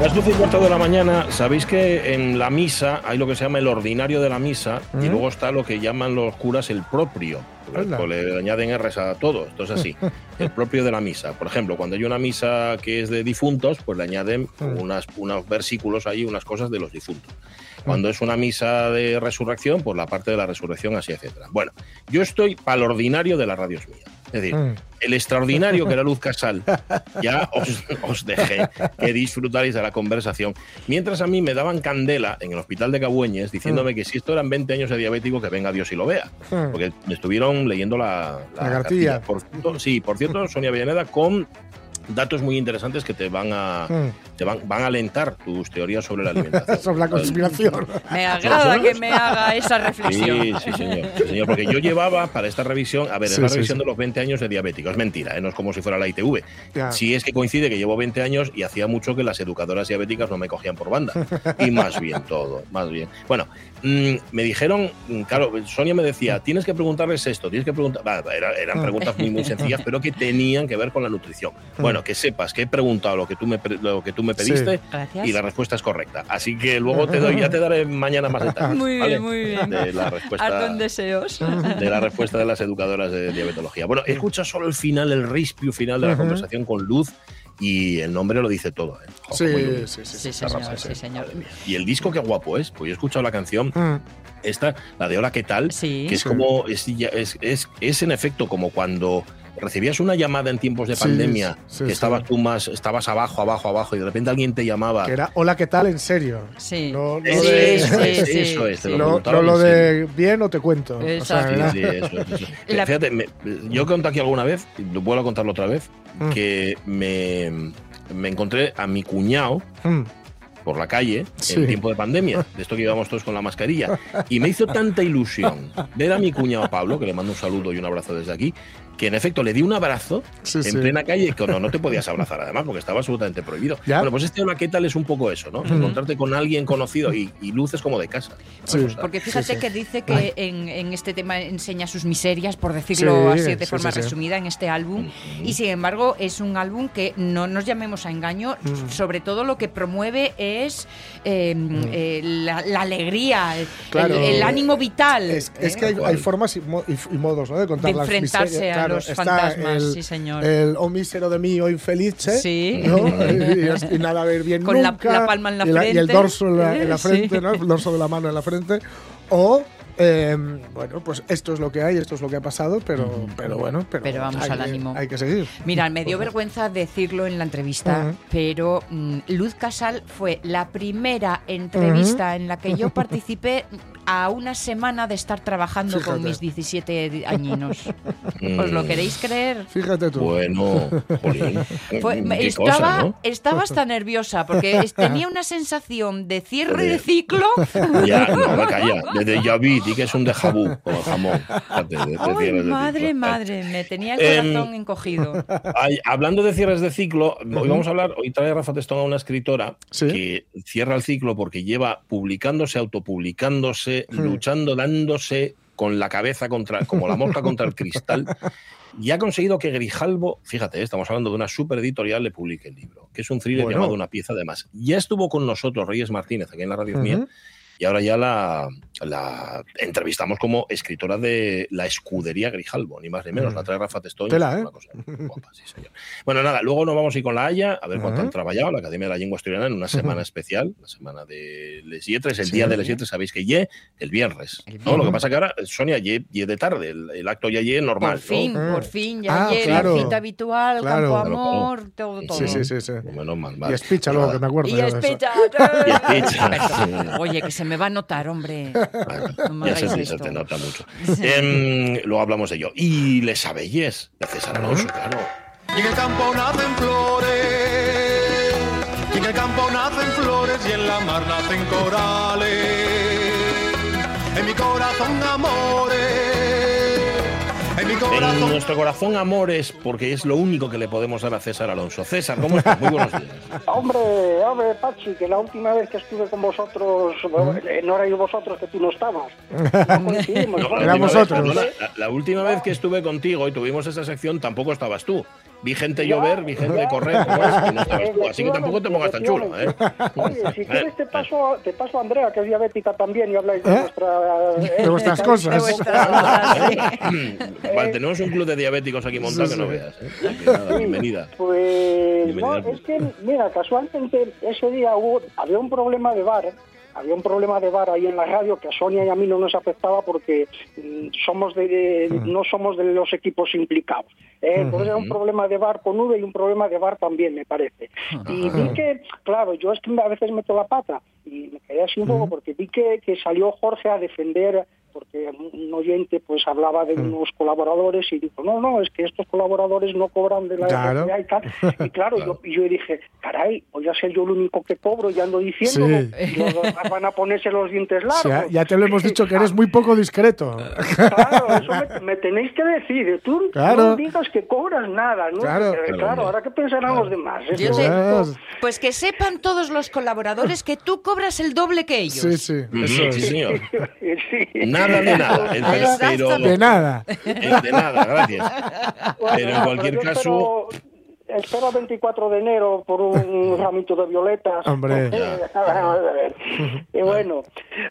Las 12 y cuarto de la mañana, sabéis que en la misa hay lo que se llama el ordinario de la misa y luego está lo que llaman los curas el propio. Le añaden R's a todo. Esto es así. el propio de la misa. Por ejemplo, cuando hay una misa que es de difuntos, pues le añaden unas, unos versículos ahí, unas cosas de los difuntos. Cuando es una misa de resurrección, pues la parte de la resurrección, así, etcétera. Bueno, yo estoy para el ordinario de la radio es mía. Es decir, Mm. el extraordinario que era Luz Casal, ya os, os dejé que disfrutarais de la conversación. Mientras a mí me daban candela en el hospital de Cabueñes diciéndome que si esto eran 20 años de diabético, que venga Dios y lo vea. Mm. Porque me estuvieron leyendo la, La cartilla. Por cierto, sí, por cierto, Sonia Villaneda, con datos muy interesantes que te van a, Mm. te van, van a alentar tus teorías sobre la alimentación. Sobre la conspiración. Me agrada que me haga esa reflexión. Sí, sí, señor, sí, señor, Porque yo llevaba para esta revisión, a ver, es Sí, la sí, revisión sí. de los 20 años de diabético. Es mentira, ¿eh? no es como si fuera la ITV. Ya. Sí es que coincide que llevo 20 años y hacía mucho que las educadoras diabéticas no me cogían por banda. Y más bien todo, más bien. Bueno, mm, me dijeron, mm, claro, Sonia me decía, tienes que preguntarles esto, tienes que preguntar. Va, era- eran preguntas muy, muy sencillas, pero que tenían que ver con la nutrición. Bueno, que sepas que he preguntado lo que tú me, lo que tú me pediste y la respuesta es correcta. Así que luego te doy, ya te daré mañana más detalles. Muy bien, muy bien. De la respuesta Haz con deseos. de la respuesta de las educadoras de diabetología. Bueno, escucha solo el final, el rispio final de la conversación con Luz y el nombre lo dice todo. ¿eh? Ojo, Sí, sí, sí. Sí, señor, sí, señor. Y el disco, qué guapo es. Pues yo he escuchado la canción, Mm. esta, la de Hola, ¿qué tal? Sí. Que es Sí. como, es, es, es en efecto como cuando recibías una llamada en tiempos de pandemia, sí, que sí. estabas tú más, estabas abajo, abajo, abajo, y de repente alguien te llamaba. Que era, hola, ¿qué tal? En serio. Sí. No, no Eso de- es, Sí, es, sí, eso es, te sí. lo No, lo de bien o te cuento. O sea, Exacto. sí, eso es, eso. La- Fíjate, me- yo he contado aquí alguna vez, vuelvo a contarlo otra vez, Mm. que me, me encontré a mi cuñado Mm. por la calle Sí. en tiempo de pandemia, de esto que íbamos todos con la mascarilla, y me hizo tanta ilusión ver a mi cuñado Pablo, que le mando un saludo y un abrazo desde aquí, que en efecto le di un abrazo Sí, en sí. plena calle, que no, no te podías abrazar además, porque estaba absolutamente prohibido. Ya. Bueno, pues este hola, ¿qué tal? Es un poco eso, ¿no? Encontrarte con alguien conocido y, y luces como de casa. Sí. Porque fíjate Sí, sí. que dice que en, en este tema enseña sus miserias, por decirlo Sí, así de sí, forma sí, sí. resumida, en este álbum. Y sin embargo, es un álbum que no nos llamemos a engaño. Mm. Sobre todo lo que promueve es eh, eh, la, la alegría, el- Claro. el, el ánimo vital. Es, es ¿eh? que hay, formas y, mo- y- y modos ¿no? de contar De las enfrentarse miserias. a Claro, los está fantasmas, el, sí, señor. El oh mísero de mí, hoy feliz, Sí. ¿no? y, y nada a ver bien Con la- nunca, la palma en la y, y el frente. dorso en la, en la Sí. frente, ¿no? el dorso de la mano en la frente. O, eh, bueno, pues esto es lo que hay, esto es lo que ha pasado, pero, pero bueno, pero, Pero vamos al que- ánimo. hay que seguir. Mira, me dio vergüenza decirlo en la entrevista, pero mm, Luz Casal fue la primera entrevista en la que yo participé a una semana de estar trabajando con Fíjate. mis 17 añinos. Mm. ¿Os lo queréis creer? Fíjate tú. Bueno, jolín. Qué estaba, cosa, ¿no? estaba hasta nerviosa porque tenía una sensación de cierre de ciclo. Ya, no, me calla. Desde ya vi, di que es un de jabú con el jamón. Fíjate, de- de Ay, cierres de madre, madre, me tenía el Em, corazón encogido. Ay, hablando de cierres de ciclo, hoy vamos a hablar, hoy trae Rafa Testón a una escritora Sí. que cierra el ciclo porque lleva publicándose, autopublicándose, Hmm. luchando, dándose con la cabeza contra, como la mosca contra el cristal. Y ha conseguido que Grijalbo, fíjate, estamos hablando de una super editorial, le publique el libro, que es un thriller Bueno. llamado Una pieza de más. Ya estuvo con nosotros Reyes Martínez aquí en la radio mía Ujú. y ahora ya la, la entrevistamos como escritora de la escudería Grijalbo, ni más ni menos. Mm. La trae Rafa Testón. y Tela, ¿eh? cosa guapa, sí, señor. Bueno, nada, luego nos vamos a ir con la Haya, a ver cuánto han trabajado, la Academia de la Lengua Asturiana, en una semana especial, la semana de Les Yetres, el Sí. día de Les Yetres, sabéis que ye el viernes. El ¿no? Lo que pasa que ahora, Sonia, ye, ye de tarde, el, el acto ya ye normal. Por fin, ¿no? por fin, ya Ah, claro. la cita habitual, Claro. campo amor, todo, todo. Sí, sí, sí. sí. ¿no? Menos mal, Y espicha luego, que me acuerdo. Y. Perdón. Oye, que se me va a notar, hombre. Bueno, ya se, se te nota mucho. Em, luego hablamos de ello. Y Les Abelles, de César Alonso, claro. Y en el campo nacen flores, y en el campo nacen flores, y en la mar nacen corales. En mi corazón amores. En nuestro corazón, amores, porque es lo único que le podemos dar a César Alonso. César, ¿cómo estás? Muy buenos días. Hombre, hombre, Pachi, que la última vez que estuve con vosotros, eh, no erais vosotros que tú no estabas. No coincidimos, No, ¿no? la Éramos última vez- la, la última vez que estuve contigo y tuvimos esa sección, tampoco estabas tú. Vi gente llover, vi gente correr, no estabas tú. Así que tampoco te pongas tan chulo, ¿eh? Oye, si quieres te paso, te paso a Andrea, que es diabética también, y habláis de ¿Eh? vuestra... De vuestras De cosas. vuestras cosas, sí. Vale, tenemos un club de diabéticos aquí montado Sí, que no sí. veas. ¿eh? Así que nada, bienvenida. Pues Bienvenida no, es que, mira, casualmente ese día hubo, había un problema de bar, había un problema de bar ahí en la radio que a Sonia y a mí no nos afectaba porque mm, somos de, no somos de los equipos implicados. ¿eh? Entonces era un problema de bar con V y un problema de bar también, me parece. Y vi que, claro, yo es que a veces meto la pata y me quedé así un poco porque vi que, que salió Jorge a defender porque un oyente pues hablaba de unos colaboradores y dijo, no, no, es que estos colaboradores no cobran de la Claro. Y tal. Y claro, Yo, y yo dije, caray, voy a ser yo el único que cobro y ando diciendo, Sí. los demás van a ponerse los dientes largos. ya te lo hemos dicho que eres muy poco discreto. Claro, eso me, me tenéis que decir. Tú Claro. no digas que cobras nada, ¿no? Claro. Eh, claro, ahora qué pensarán los demás. Yo sé- Pues- Pues que sepan todos los colaboradores que tú cobras el doble que ellos. Sí, sí, eso sí, señor. Sí. Nada de nada. el- Pero. De nada. eh, de nada, gracias. Bueno, Pero en cualquier caso- Espero, espero el 24 de enero por un ramito de violetas. Hombre. y bueno.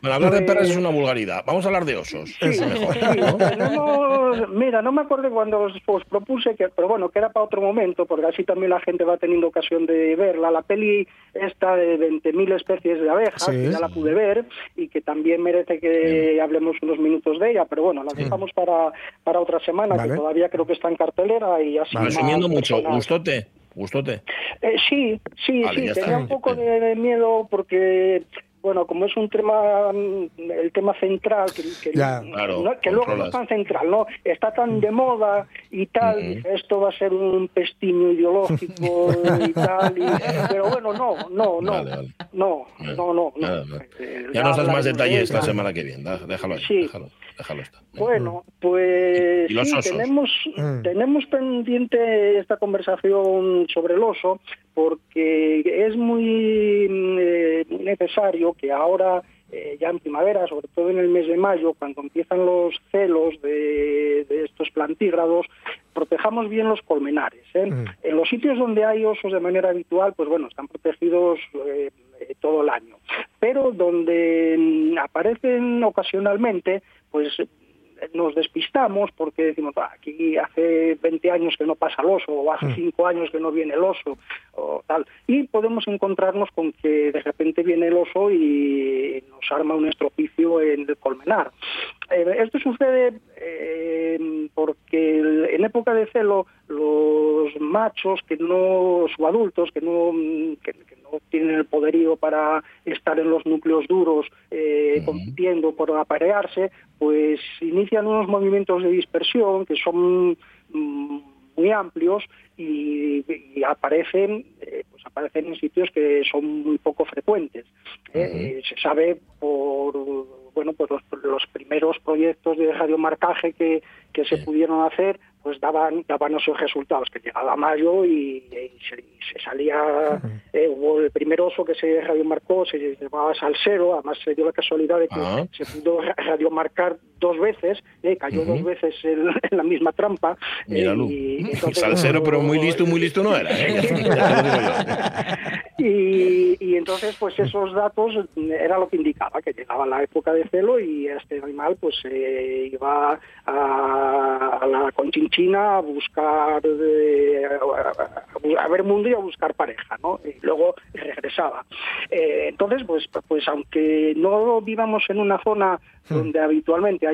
Bueno, hablar de pues, perras es una vulgaridad. Vamos a hablar de osos. Sí, Es mejor. sí, ¿no? tenemos- mira, no me acuerdo cuando os, os propuse, que, pero bueno, que era para otro momento, porque así también la gente va teniendo ocasión de verla. La peli esta de 20.000 especies de abejas, Sí. que ya la pude ver y que también merece que hablemos unos minutos de ella, pero bueno, la dejamos para, para otra semana, Vale. que todavía creo que está en cartelera y así. más Resumiendo mucho, personal. Gustote. Eh, sí, sí, Vale, sí, está. tenía un poco de, de miedo porque, bueno, como es un tema, mm, el tema central, que, que, Ya. Claro, no- que luego no es tan central, ¿no? Está tan de moda y tal, esto va a ser un pestiño ideológico y tal, y- pero bueno, no, no, no, Vale, vale. no, Vale. no, no, no. Nada. Eh, Ya nos das más detalles esta ella. semana que viene. Déjalo ahí. Sí. Déjalo, déjalo estar. Bueno, pues ¿Y los sí, tenemos, Mm. tenemos pendiente esta conversación sobre el oso porque es muy, mm, eh, necesario que ahora, eh, ya en primavera, sobre todo en el mes de mayo, cuando empiezan los celos de, de estos plantígrados, protejamos bien los colmenares. ¿eh? Mm. En los sitios donde hay osos de manera habitual, pues bueno, están protegidos eh, eh, todo el año. Pero donde mm, aparecen ocasionalmente, pues nos despistamos porque decimos, "Ah, aquí hace 20 años que no pasa el oso, o hace 5 años que no viene el oso, o tal. Y podemos encontrarnos con que de repente viene el oso y nos arma un estropicio en el colmenar. Eh, esto sucede eh, porque en época de celo los machos que no subadultos que no que, que no tienen el poderío para estar en los núcleos duros eh, compitiendo por aparearse pues inician unos movimientos de dispersión que son mm, muy amplios y, y aparecen eh, pues aparecen en sitios que son muy poco frecuentes. Eh, se sabe por bueno pues los, los primeros proyectos de radiomarcaje que, que se pudieron hacer pues daban daban esos resultados que llegaba mayo y, y se, y se salía eh, hubo el primer oso que se radiomarcó se llamaba Salsero además se dio la casualidad de que Ah. se pudo ra- radiomarcar dos veces eh, cayó dos veces en, en la misma trampa eh, Míralo. y entonces- Salsero, pero muy listo, muy listo no era. ¿eh? Y, y entonces pues esos datos mm, era lo que indicaba que llegaba la época de celo y este animal pues eh, iba a, a la conchinchina a buscar eh, a, a- ver mundo y a buscar pareja no y luego regresaba Eh, entonces pues pues aunque no vivamos en una zona donde habitualmente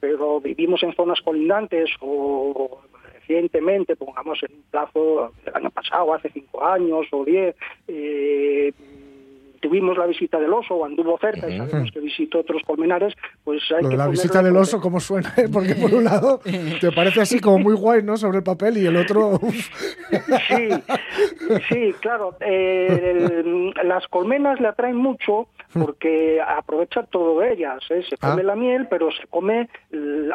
pero vivimos en zonas colindantes o recientemente, pongamos en un plazo del año pasado, hace cinco años o diez, eh, tuvimos la visita del oso o anduvo cerca y sabemos que visitó otros colmenares, pues hay Lo que de la visita del oso, ¿cómo suena? eh? Porque por un lado te parece así como muy guay, ¿no? Sobre el papel y el otro... Sí, sí, claro. eh, el- las colmenas le atraen mucho porque aprovecha todo de ellas. ¿eh? Se come Ah. la miel, pero se come.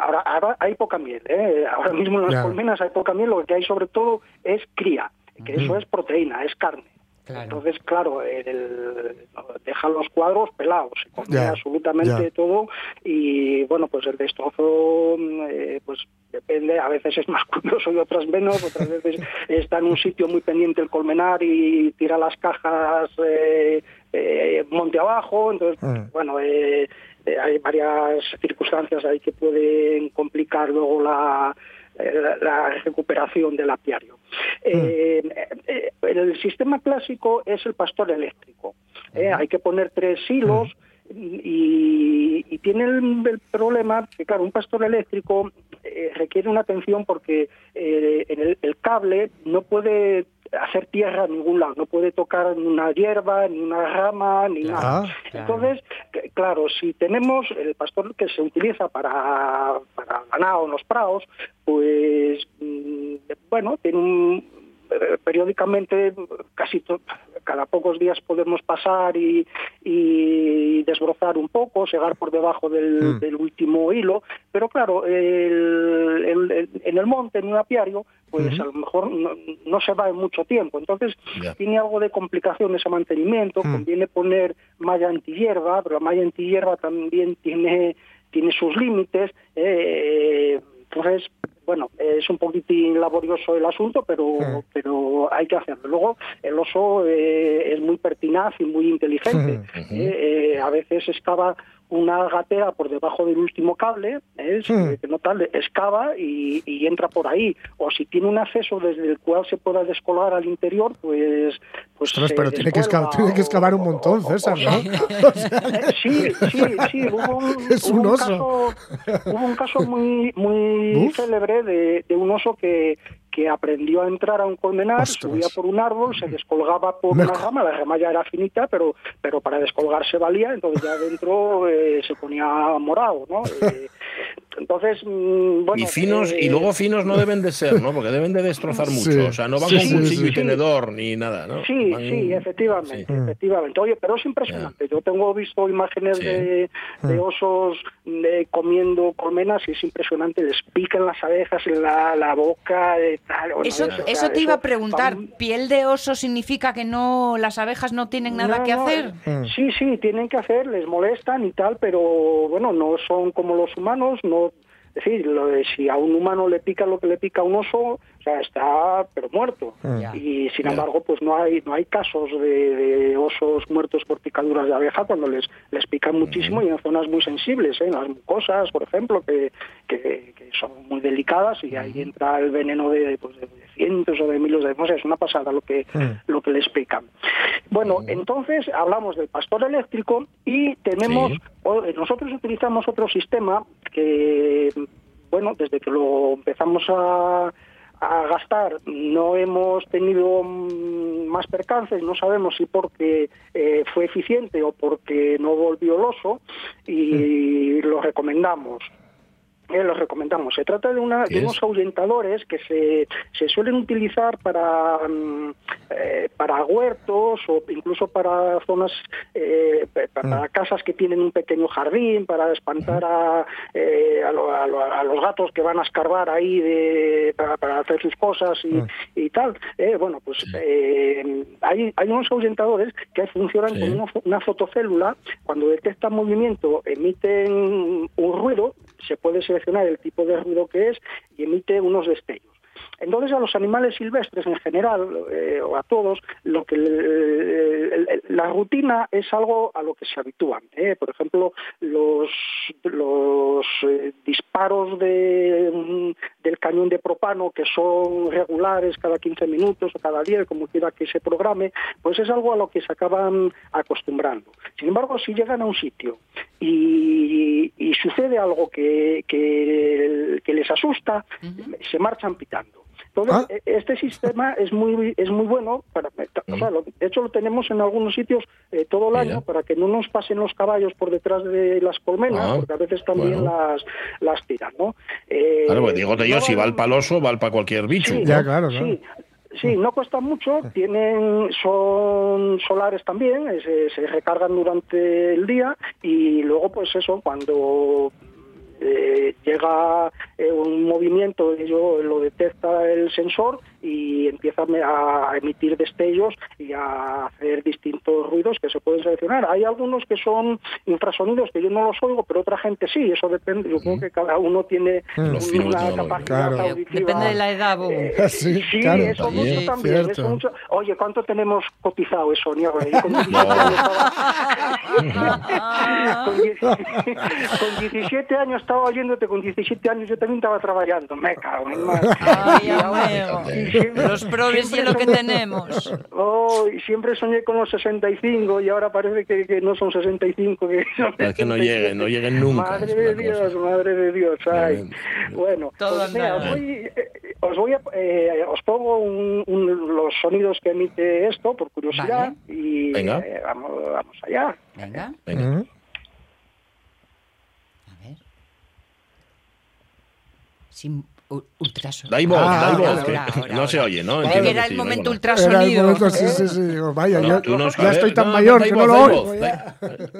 Ahora, ahora hay poca miel. ¿eh? Ahora mismo en las Ya. colmenas hay poca miel. Lo que hay sobre todo es cría, que eso es proteína, es carne. Claro. Entonces, claro, el- deja los cuadros pelados, se come absolutamente todo y bueno, pues el destrozo, mm, eh, pues depende, a veces es más curioso y otras menos, otras veces está en un sitio muy pendiente el colmenar y tira las cajas eh, eh, monte abajo, entonces, Mm. bueno, eh, eh, hay varias circunstancias ahí que pueden complicar luego la, la, la recuperación del apiario. Eh, eh, el sistema clásico es el pastor eléctrico. ¿eh? Hay que poner tres hilos y, y tiene el, el problema que, claro, un pastor eléctrico eh, requiere una atención porque eh, el cable no puede hacer tierra a ningún lado, no puede tocar ni una hierba, ni una rama, ni nada. Ah, Entonces, claro, si tenemos el pastor que se utiliza para, para ganado en los prados, pues, mm, bueno, tiene un, periódicamente, casi to- cada pocos días podemos pasar y, y desbrozar un poco, llegar por debajo del, Mm. del último hilo, pero claro, el- el- el- en el monte, en un apiario, pues a lo mejor no, no se va en mucho tiempo. Entonces, tiene algo de complicación ese mantenimiento, Mm. conviene poner malla antihierba, pero la malla antihierba también tiene, tiene sus límites. eh, entonces, bueno, es un poquitín laborioso el asunto, pero, Mm. pero hay que hacerlo. Luego, el oso eh, es muy pertinaz y muy inteligente. Eh, eh, a veces excava una gatea por debajo del último cable, ¿eh? Hmm. que no tal, excava y, y entra por ahí. O si tiene un acceso desde el cual se pueda descolgar al interior, pues... pues Ostras, pero tiene que, excavar, tiene que excavar un montón, o- César, o ¿no? eh, Sí, sí, sí, hubo un, Es hubo un un oso. caso, hubo un caso muy, muy Uf. célebre de, de un oso que, que aprendió a entrar a un Ostras. subía por un árbol, se descolgaba por Me una rama, la rama ya era finita, pero, pero para descolgarse valía, entonces ya dentro eh, se ponía morado, ¿no? Eh, entonces, mm, bueno... y finos, eh, y luego finos no deben de ser, ¿no? Porque deben de destrozar Sí. mucho. O sea, no van Sí, con sí, cuchillo sí. y tenedor ni nada, ¿no? Sí, Van- sí, efectivamente, sí. Efectivamente. Oye, pero es impresionante. Yo tengo visto imágenes Sí. de, de Mm. osos de, comiendo colmenas y es impresionante. Les pican las abejas en la, la boca. eh, tal, bueno, Eso, eso te iba a preguntar. van- ¿Piel de oso significa que no las abejas no tienen nada No, que no, hacer? Mm. Sí, sí, tienen que hacer, les molestan y tal, pero bueno, no son como los humanos, no. Es decir, lo de si a un humano le pica lo que le pica a un oso, está pero muerto. Mm. Ya. Y sin embargo, pues no hay no hay casos de, de osos muertos por picaduras de abeja cuando les les pican muchísimo y en zonas muy sensibles, ¿eh? en las mucosas, por ejemplo, que, que, que son muy delicadas y ahí entra el veneno de, pues, de cientos o de miles de cosas. Es una pasada lo que Mm. lo que les pican. Bueno, entonces hablamos del pastor eléctrico y tenemos, Sí. o- nosotros utilizamos otro sistema que, bueno, desde que lo empezamos a, a gastar no hemos tenido mm, más percances, no sabemos si porque eh, fue eficiente o porque no volvió el oso y lo recomendamos. Eh, los recomendamos. Se trata de, una, ¿Qué de unos ahuyentadores que se, se suelen utilizar para, mm, eh, para huertos o incluso para zonas, eh, pa- pa- para casas que tienen un pequeño jardín, para espantar a, eh, a, lo- a lo- a los gatos que van a escarbar ahí de, para, para hacer sus cosas y, Mm. y tal. Bueno, pues hay, hay unos ahuyentadores que funcionan Sí. con una, una fotocélula. Cuando detectan movimiento, emiten un ruido, se puede el tipo de ruido que es y emite unos destellos. Entonces a los animales silvestres en general, eh, o a todos, lo que la rutina es algo a lo que se habitúan. ¿eh? Por ejemplo, los, los eh, disparos de, mm, del cañón de propano, que son regulares cada 15 minutos o cada 10, como quiera que se programe, pues es algo a lo que se acaban acostumbrando. Sin embargo, si llegan a un sitio y, y sucede algo que, que, que les asusta, se marchan pitando. Entonces, Ah. e- este sistema es muy es muy bueno, para, o sea, lo- de hecho lo tenemos en algunos sitios eh, todo el Mira. año para que no nos pasen los caballos por detrás de las colmenas, Ah, porque a veces también bueno. las, las tiran, ¿no? Eh, Claro, pues digo yo, no si va el paloso, va para cualquier bicho. Sí, Ya, claro. Sí. Sí, no cuesta mucho, tienen, son solares también, eh, se, se recargan durante el día y luego pues eso, cuando eh, llega eh, un movimiento, ello lo detecta el sensor y empieza a emitir destellos y a hacer distintos ruidos que se pueden seleccionar. Hay algunos que son infrasonidos que yo no los oigo, pero otra gente sí, eso depende, yo creo que cada uno tiene una capacidad Claro. auditiva. Depende de la edad, Bobo. Eh, Sí, sí, claro. eso También. mucho también. Cierto. eso mucho. Oye, ¿cuánto tenemos cotizado eso, yo con 17 No. años estaba- con, die- con 17 años estaba oyéndote, con 17 años yo también estaba trabajando. Me cago en más. Ay, Siempre- Los probes y lo que tenemos. Oh, y siempre soñé con los 65 y ahora parece que, que no son 65. Que son Es que no 77. lleguen, no lleguen nunca. Madre de Dios, cosa. madre de Dios. Ay. Bien, bien. Bueno, pues mira, os andaba. voy, eh, os voy a, eh, os pongo un- un- los sonidos que emite esto por curiosidad Vale. y Venga. eh, vamos, vamos allá. Venga, Venga. Mm. a ver. Sin ultrasonido. Dai voz, Ah, dai voz, ahora, no ahora. se oye, ¿no? Vale. Entiendo Que era el sí, momento bola. Era el ultrasonido. momento, sí, sí, sí. Digo, vaya, No, yo no ya sabes, estoy tan no, mayor que no lo oigo.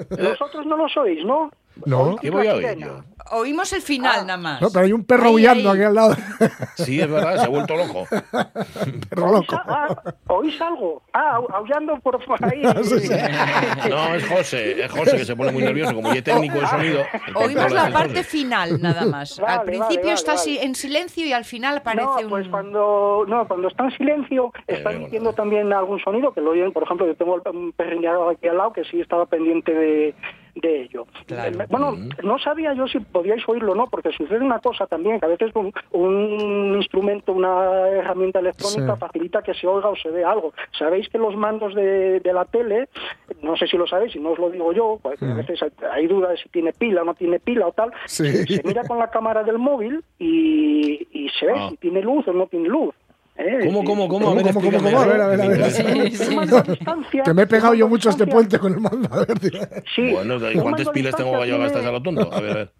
Vosotros no los oís, ¿no? No. Oís ¿Qué voy a oír yo? Oímos el final nada más. No, pero hay un perro Ahí, aullando ahí. aquí al lado. Sí, es verdad, se ha vuelto loco. perro ¿Oís, loco. ah, ¿Oís algo? Ah, au- aullando por ahí. No, es José, es José que se pone muy nervioso, como yo técnico de sonido. el que Oímos la parte José. final nada más. Vale, al principio vale, está vale. así en silencio y al final aparece No, un... pues cuando no, cuando está en silencio está Eh, emitiendo también algún sonido que lo oyen, por ejemplo, yo tengo un perriñado aquí al lado que sí estaba pendiente de, de ello. Claro. Eh, Bueno, no sabía yo si podíais oírlo o no, porque sucede una cosa también, que a veces un, un instrumento, una herramienta electrónica Sí. facilita que se oiga o se vea algo. Sabéis que los mandos de, de la tele, no sé si lo sabéis, si no os lo digo yo, porque a veces hay, dudas de si tiene pila o no tiene pila o tal, Sí. se mira con la cámara del móvil y, y se ve Ah. si tiene luz o no tiene luz. ¿Eh? ¿Cómo, Sí. cómo, cómo? A ¿Cómo, ver, cómo, cómo, explícame. cómo? A ver, a ver, a ver. interesa. Un mando a distancia- Que me he pegado yo mucho a este puente con el mando. A ver, tío. Sí, Bueno, ¿y un ¿cuántas pilas tengo yo gastas a lo tonto? A ver, a ver.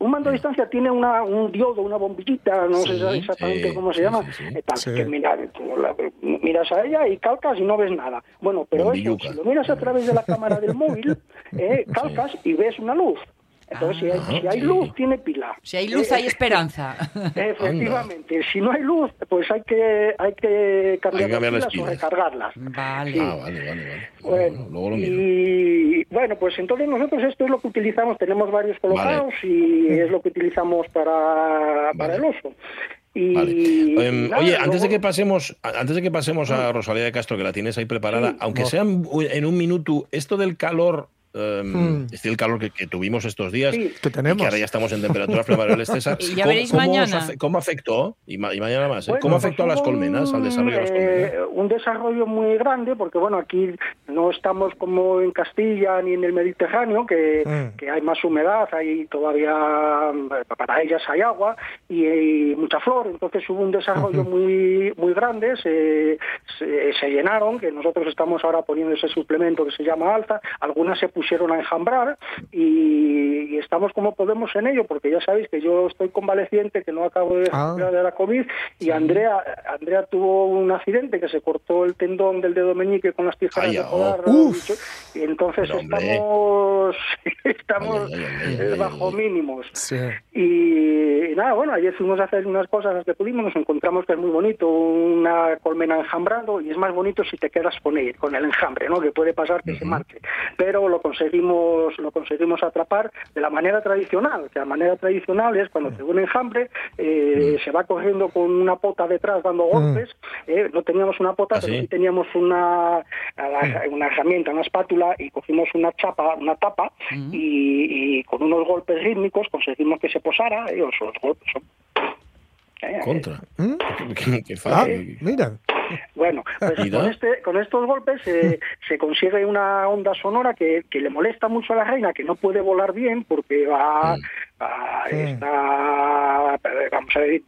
Un mando a distancia tiene una, un diodo, una bombillita, no Sí, sé exactamente sí, cómo se sí, llama. sí, sí. eh, tal, Sí. que mira, tú la- miras a ella y calcas y no ves nada. Bueno, pero eso, si lo miras a través de la cámara del móvil, eh, calcas y ves una luz. Entonces, si, hay, Ah, si hay sí. luz, tiene pila. Si hay luz, Eh, hay esperanza. Efectivamente, si no hay luz, pues hay que hay que cambiar Hay que cambiar las las pilas o recargarlas. Vale. Ah, vale, vale, vale. Bueno, luego lo miro. y bueno, pues entonces nosotros esto es lo que utilizamos, tenemos varios colocados y es lo que utilizamos para, para el oso. Y Vale. Em, nada, oye, antes de que pasemos, a- antes de que pasemos a Rosalía de Castro, que la tienes ahí preparada, Sí. aunque Oh. sea en un minuto, esto del calor, em, Hmm. este el calor que, que tuvimos estos días, Sí. Que y tenemos. que ahora ya estamos en temperaturas primaverales, Y ya ¿cómo- veréis cómo mañana. afe- ¿Cómo afectó? Y, ma- y mañana más, ¿eh? Bueno, ¿Cómo pues afectó a las hubo colmenas, al un, desarrollo de las colmenas? eh, un desarrollo muy grande, porque bueno, aquí no estamos como en Castilla ni en el Mediterráneo, que, Mm. que hay más humedad, hay todavía, eh, para ellas hay agua y, hay mucha flor, entonces hubo un desarrollo muy muy grande, se, se, se llenaron, que nosotros estamos ahora poniendo ese suplemento que se llama alza, algunas se pusieron a enjambrar y, y estamos como podemos en ello, porque ya sabéis que yo estoy convaleciente, que no acabo de Ah. de la COVID y Andrea Andrea tuvo un accidente que se cortó el tendón del dedo meñique con las tijeras Ay, de oh. podar Uf. y entonces estamos estamos Ay, ay, ay, ay, ay, bajo ay. mínimos Sí. y, y nada, bueno, ayer fuimos a hacer unas cosas las que pudimos, nos encontramos que es muy bonito, una colmena enjambrando, y es más bonito si te quedas con él, con el enjambre, ¿no? Que puede pasar que se marche. Pero lo conseguimos, lo conseguimos atrapar de la manera tradicional, que la manera tradicional es cuando te ve un enjambre, eh, se va corriendo con una pota detrás dando golpes, eh, no teníamos una pota, ¿Ah, pero sí? sí teníamos una, una herramienta, una espátula, y cogimos una chapa, una tapa, y, y con unos golpes rítmicos conseguimos que se posara, los, los golpes son... eh, Contra. ¿Mm? Qué, qué Ah, mira. Bueno, pues con, este, con estos golpes eh, se consigue una onda sonora que, que le molesta mucho a la reina, que no puede volar bien porque va, Mm. va- Sí. está, eh, vamos a decir,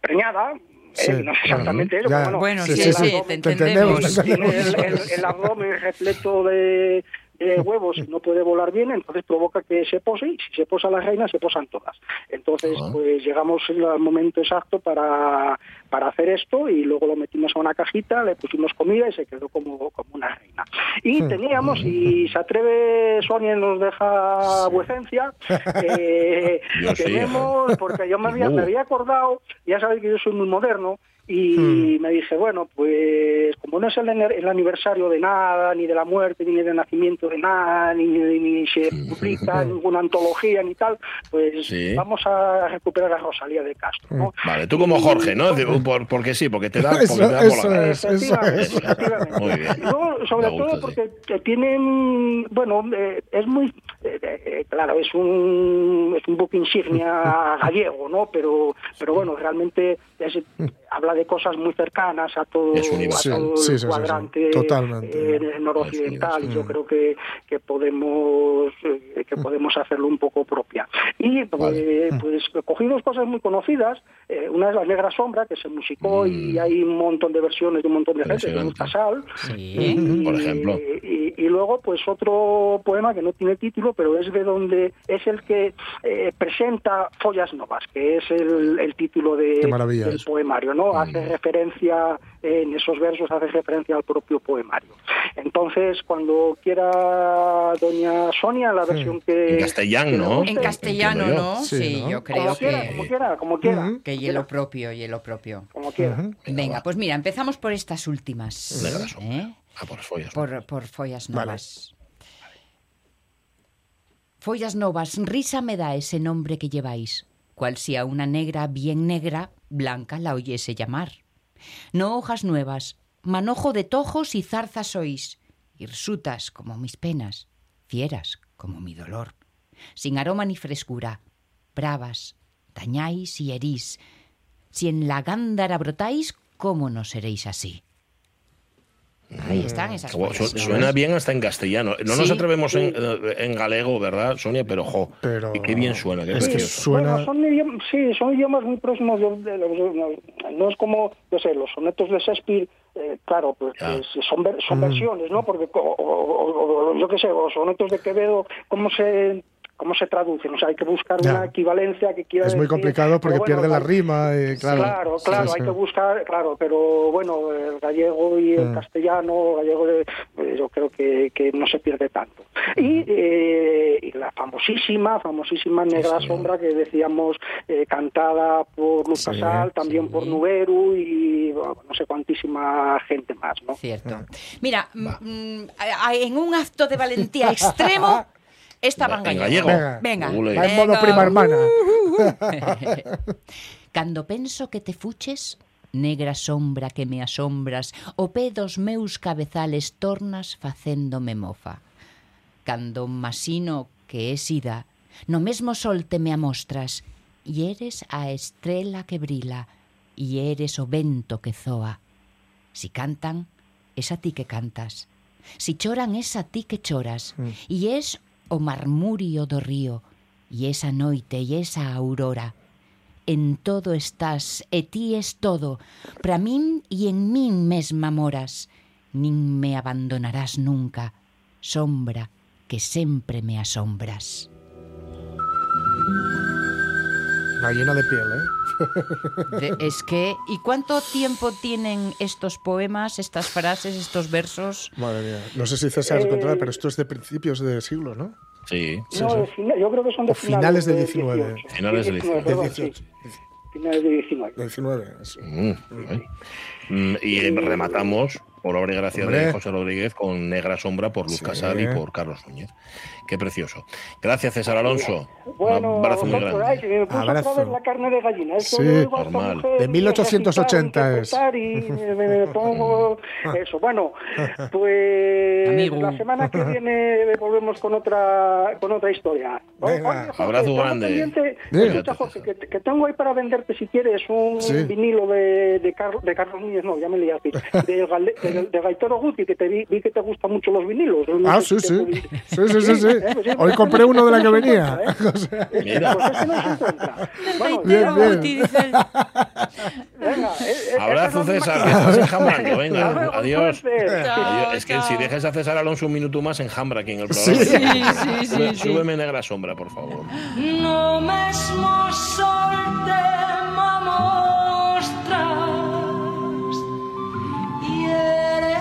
preñada, Sí. no es exactamente eso, pero Bueno, Sí, sí, sí, sí, sí. te Te entendemos. el, el- el abdomen repleto de, de huevos y no puede volar bien, entonces provoca que se pose y si se posa la reina se posan todas. Entonces, Ah. pues llegamos al momento exacto para, para hacer esto y luego lo metimos a una cajita, le pusimos comida y se quedó como, como una reina. Y teníamos, y se atreve Sonia y nos deja vuecencia, eh, tenemos, porque yo me había, me había acordado, ya sabéis que yo soy muy moderno, y me dije, bueno, pues como no es el, aniversario de nada, ni de la muerte, ni del nacimiento de nada, ni, ni- ni se publica ninguna antología ni tal, pues Sí. vamos a recuperar a Rosalía de Castro. ¿no? Vale, tú como Y- Jorge, ¿no? Por- porque sí, porque te da, porque Eso- te da por eso la gana. es. eso Efectivamente, es. efectivamente. Muy bien. Y luego, sobre todo porque tienen, bueno, eh, es muy, eh, eh, claro, es un, es un buque insignia gallego, ¿no? Pero, pero bueno, realmente es- habla de cosas muy cercanas a todo, Es universal. a todo Sí, el sí, sí. cuadrante Totalmente. eh, noroccidental. Y yo creo que, que podemos eh, que podemos hacerlo un poco propia. Y pues, pues cogí dos cosas muy conocidas. eh, una es La Negra Sombra, que se musicó y hay un montón de versiones de un montón de gente, de. Casal. Sí. Y- Por ejemplo. Y, y luego, pues otro poema que no tiene título, pero es de donde es el que eh, presenta Follas Novas, que es el, el título de, del poemario, ¿no? Hace referencia, eh, en esos versos hace referencia al propio poemario. Entonces, cuando quiera doña Sonia, la versión que... En castellano, que ¿no? En castellano. ¿no? Sí, Sí, ¿no? yo Como creo quiera, como que, quiera, como quiera. Ujú. que hielo propio, hielo propio. Como quiera. Venga, pues mira, empezamos por estas últimas. ¿eh? Ah, por follas. Por, por follas Vale. novas. Follas novas, risa me da ese nombre que lleváis, cual si a una negra bien negra, blanca la oyese llamar. No hojas nuevas, manojo de tojos y zarzas sois, hirsutas como mis penas, fieras como mi dolor, sin aroma ni frescura, bravas, dañáis y herís. Si en la gándara brotáis, ¿cómo no seréis así? Ahí están esas novas. Suena bien hasta en castellano. No nos atrevemos en, eh, en galego, ¿verdad, Sonia? Pero, jo, Pero- y qué bien suena, qué Es que precioso. suena- Bueno, son idiomas, sí, son idiomas muy próximos. de- de los- no, no es como, yo sé, los sonetos de Shakespeare, eh, claro, pues, son, ver- son versiones, ¿no? Porque, o- o- o- yo qué sé, los sonetos de Quevedo, ¿cómo se cómo se traducen? O sea, hay que buscar Ya. una equivalencia que quiera Es muy decir- complicado porque bueno, pierde la la- rima. Y, claro, Claro, Sí, claro, sí. hay que buscar, claro, pero bueno, el gallego y el Mm. castellano, el gallego de- eh, yo creo que, que no se pierde tanto. Y, eh, y la famosísima, famosísima Negra sí. Sombra que decíamos eh, cantada por Luz Sí, Casal, también sí. por Nuberu y bueno, no sé cuantísima gente más, ¿no? Cierto. Mira, mm, mm, en un acto de valentía extremo, Esta va gallego. Venga, venga. Va en modo prima hermana. Cando penso que te fuches, negra sombra que me asombras, o pé dos meus cabezales tornas facéndome mofa. Cando masino que é sida, no mesmo sol te me amostras, e eres a estrela que brila, e eres o vento que zoa. Si cantan, es a ti que cantas. Si choran, es a ti que choras. Mm. E es o marmurio do río, e esa noite e esa aurora. En todo estás, e ti es todo, para min e en min mesma moras. Nin me abandonarás nunca, sombra que sempre me asombras. Gallina de piel, ¿eh? De- es que, ¿y cuánto tiempo tienen estos poemas, estas frases, estos versos? Madre mía. No sé si César Eh, controla, pero esto es de principios de siglo, ¿no? Sí. Sí, no, sí. de fina- yo creo que son de O finales del del 19. 18. Finales del 19, De perdón, 18. sí, finales del 19. De 19. eso. Mm. Mm, y rematamos, por obra y gracia de Hombre. José Rodríguez, con Negra Sombra por Luz Sí. Casal y por Carlos Núñez. Qué precioso. Gracias, César Alonso. Bueno, Un abrazo muy ay, grande. que me puso Abrazo. otra vez la carne de gallina. Esto Sí. Normal. mujer De 1880 es. Y me, me- pongo eso. Bueno, pues Amigo. la semana que viene volvemos con otra con otra historia. Venga. Jorge, Abrazo grande. escucha, Jorge, que, que tengo ahí para venderte si quieres un Sí. vinilo de, de, Carlos, de Carlos Núñez, no, ya me del, gale- del de, de Gaetano Guti, que te vi, vi que te gustan mucho los vinilos. No Ah, sí, sí. Sí, sí, sí, sí. Eh, pues Hoy compré uno de la que se venía. ¿eh? Mira. Pues no se encuentra. Bueno, Bien, Pero bien. Guti, dice venga, eh, eh, Abrazo, César, que estás enjambrando. Venga, adiós. Es que si dejes a César Alonso un minuto más, enjambra aquí en el programa. Sí, sí, sí. Súbeme negra sombra, por favor. No mesmo sol te mostras y